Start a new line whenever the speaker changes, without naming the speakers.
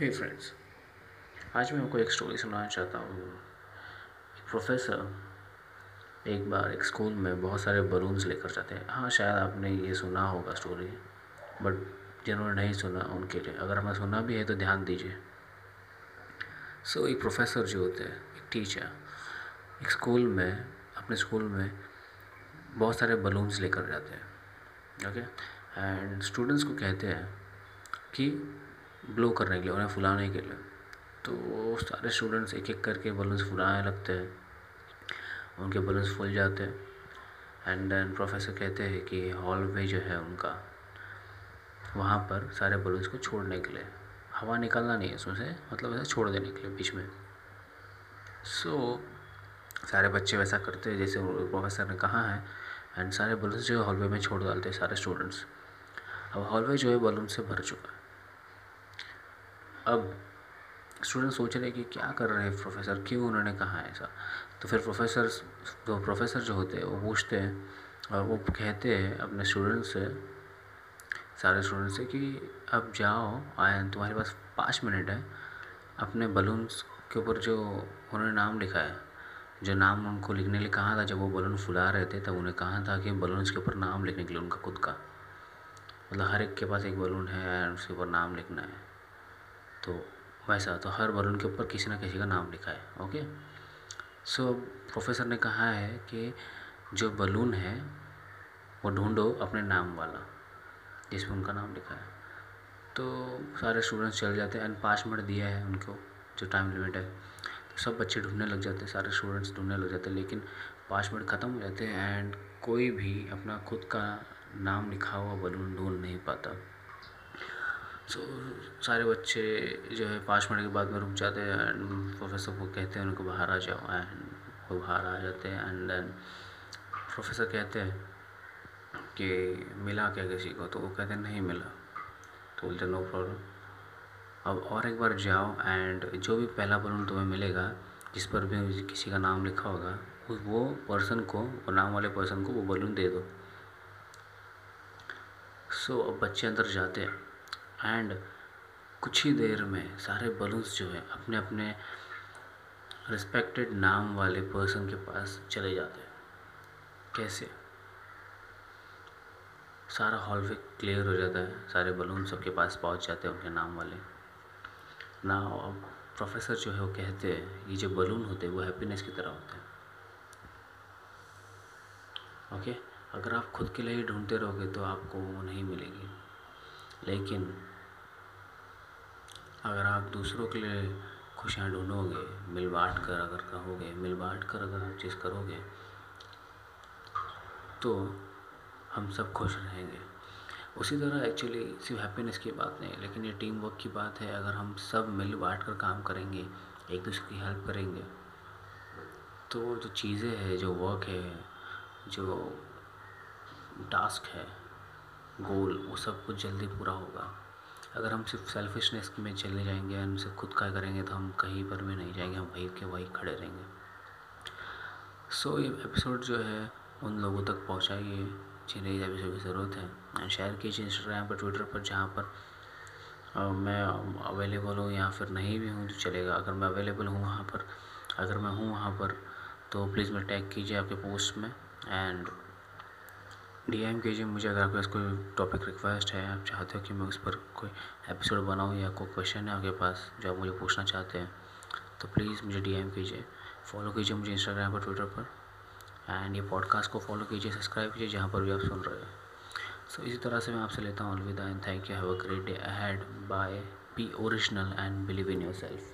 हे friends आज मैं आपको एक स्टोरी सुनाना चाहता हूँ। प्रोफेसर एक बार एक स्कूल में बहुत सारे बलून्स लेकर जाते हैं। हाँ शायद आपने ये सुना होगा स्टोरी बट जिन्होंने नहीं सुना उनके लिए। अगर हमें सुना भी है तो ध्यान दीजिए। सो so, एक प्रोफेसर जो होते हैं एक टीचर एक स्कूल में अपने स्कूल में बहुत सारे बलून्स लेकर जाते हैं। ओके एंड स्टूडेंट्स को कहते हैं कि ब्लो करने के लिए उन्हें फुलाने के लिए। तो सारे स्टूडेंट्स एक एक करके बलून्स फुलाने लगते हैं। उनके बलून्स फूल जाते हैं। एंड देन प्रोफेसर कहते हैं कि हॉल वे जो है उनका वहाँ पर सारे बलून्स को छोड़ने के लिए। हवा निकालना नहीं है उसमें से मतलब ऐसे छोड़ देने के लिए बीच में। सो so, सारे बच्चे वैसा करते हैं जैसे प्रोफेसर ने कहा है। एंड सारे बलून्स जो है हॉलवे में छोड़ डालते हैं सारे स्टूडेंट्स अब हॉलवे जो है बलून से भर चुका है। अब स्टूडेंट सोच रहे कि क्या कर रहे हैं प्रोफेसर क्यों उन्होंने कहा ऐसा? तो फिर प्रोफेसर जो प्रोफेसर जो होते हैं, वो पूछते हैं और वो कहते हैं अपने स्टूडेंट से, सारे स्टूडेंट से कि अब जाओ, आए तुम्हारे पास पाँच मिनट है। अपने बलून्स के ऊपर जो उन्होंने नाम लिखा है, जो नाम उनको लिखने लिए कहा था, जब वो बलून फुला रहे थे, तब उन्हें कहा था कि बलून्स के ऊपर नाम लिखने के लिए उनका खुद का। मतलब हर एक के पास एक बलून है उसके ऊपर नाम लिखना है। तो वैसा तो हर बलून के ऊपर किसी ना किसी का नाम लिखा है ओके सो प्रोफेसर ने कहा है कि जो बलून है, वो ढूंढो अपने नाम वाला, जिसमें उनका नाम लिखा है। तो सारे स्टूडेंट्स चल जाते हैं एंड पाँच मिनट दिया है उनको, जो टाइम लिमिट है। तो सब बच्चे ढूँढने लग जाते हैं, सारे स्टूडेंट्स ढूँढने लग जाते हैं, लेकिन पाँच मिनट ख़त्म हो जाते हैं एंड कोई भी अपना खुद का नाम लिखा हुआ बलून ढूंढ नहीं पाता। सो सारे बच्चे जो है पाँच मिनट के बाद में रुक जाते हैं एंड प्रोफेसर को कहते हैं उनको बाहर आ जाओ एंड वो बाहर आ जाते हैं एंड देन प्रोफेसर कहते हैं कि मिला क्या किसी को? तो वो कहते हैं नहीं मिला। तो बोलते नो प्रॉब्लम अब और एक बार जाओ एंड जो भी पहला बलून तुम्हें मिलेगा जिस पर भी किसी का नाम लिखा होगा वो पर्सन को वो नाम वाले पर्सन को वो बलून दे दो। सो so, अब बच्चे अंदर जाते हैं। एंड कुछ ही देर में सारे बलून्स जो है अपने अपने रिस्पेक्टेड नाम वाले पर्सन के पास चले जाते हैं। कैसे? सारा हॉल क्लियर हो जाता है, सारे बलून सबके पास पहुँच जाते हैं उनके नाम वाले। ना अब प्रोफेसर जो है वो कहते हैं, ये जो बलून होते हैं वो हैप्पीनेस की तरह होते हैं। ओके अगर आप खुद के लिए ढूंढते रहोगे तो आपको वो नहीं मिलेगी। लेकिन अगर आप दूसरों के लिए खुशियाँ ढूंढोगे, मिल बांट कर अगर कहोगे, मिल बांट कर अगर आप चीज़ करोगे तो हम सब खुश रहेंगे। उसी तरह एक्चुअली सिर्फ़ हैप्पीनेस की बात नहीं, लेकिन ये टीम वर्क की बात है, अगर हम सब मिल बांट कर काम करेंगे, एक दूसरे की हेल्प करेंगे तो जो चीज़ें हैं, जो वर्क है, जो टास्क है गोल वो सब कुछ जल्दी पूरा होगा। अगर हम सिर्फ़ सेल्फिशनेस में चले जाएँगे हम सिर्फ़ खुद का करेंगे तो हम कहीं पर भी नहीं जाएँगे हम वहीं के वहीं खड़े रहेंगे। सो so, ये एपिसोड जो है उन लोगों तक पहुँचाइए जिन्हें इस एपिसोड की ज़रूरत है। शेयर कीजिए इंस्टाग्राम पर ट्विटर पर जहाँ पर आ, मैं अवेलेबल हूँ या फिर नहीं भी हूँ तो चलेगा। अगर मैं अवेलेबल हूँ वहाँ पर अगर मैं हूँ वहाँ पर तो प्लीज़ मैं टैग कीजिए आपके पोस्ट में। एंड डी एम कीजिए मुझे अगर आपके पास कोई टॉपिक रिक्वेस्ट है आप चाहते हो कि मैं उस पर कोई एपिसोड बनाऊँ या कोई क्वेश्चन है आपके पास जो आप मुझे पूछना चाहते हैं तो प्लीज़ मुझे डी एम कीजिए। फॉलो कीजिए मुझे इंस्टाग्राम पर ट्विटर पर एंड ये पॉडकास्ट को फॉलो कीजिए सब्सक्राइब कीजिए जहाँ पर भी आप सुन रहे हैं। सो so, इसी तरह से मैं आपसे लेता हूँ अलविदा and thank you have a great day ahead bye be original and believe in yourself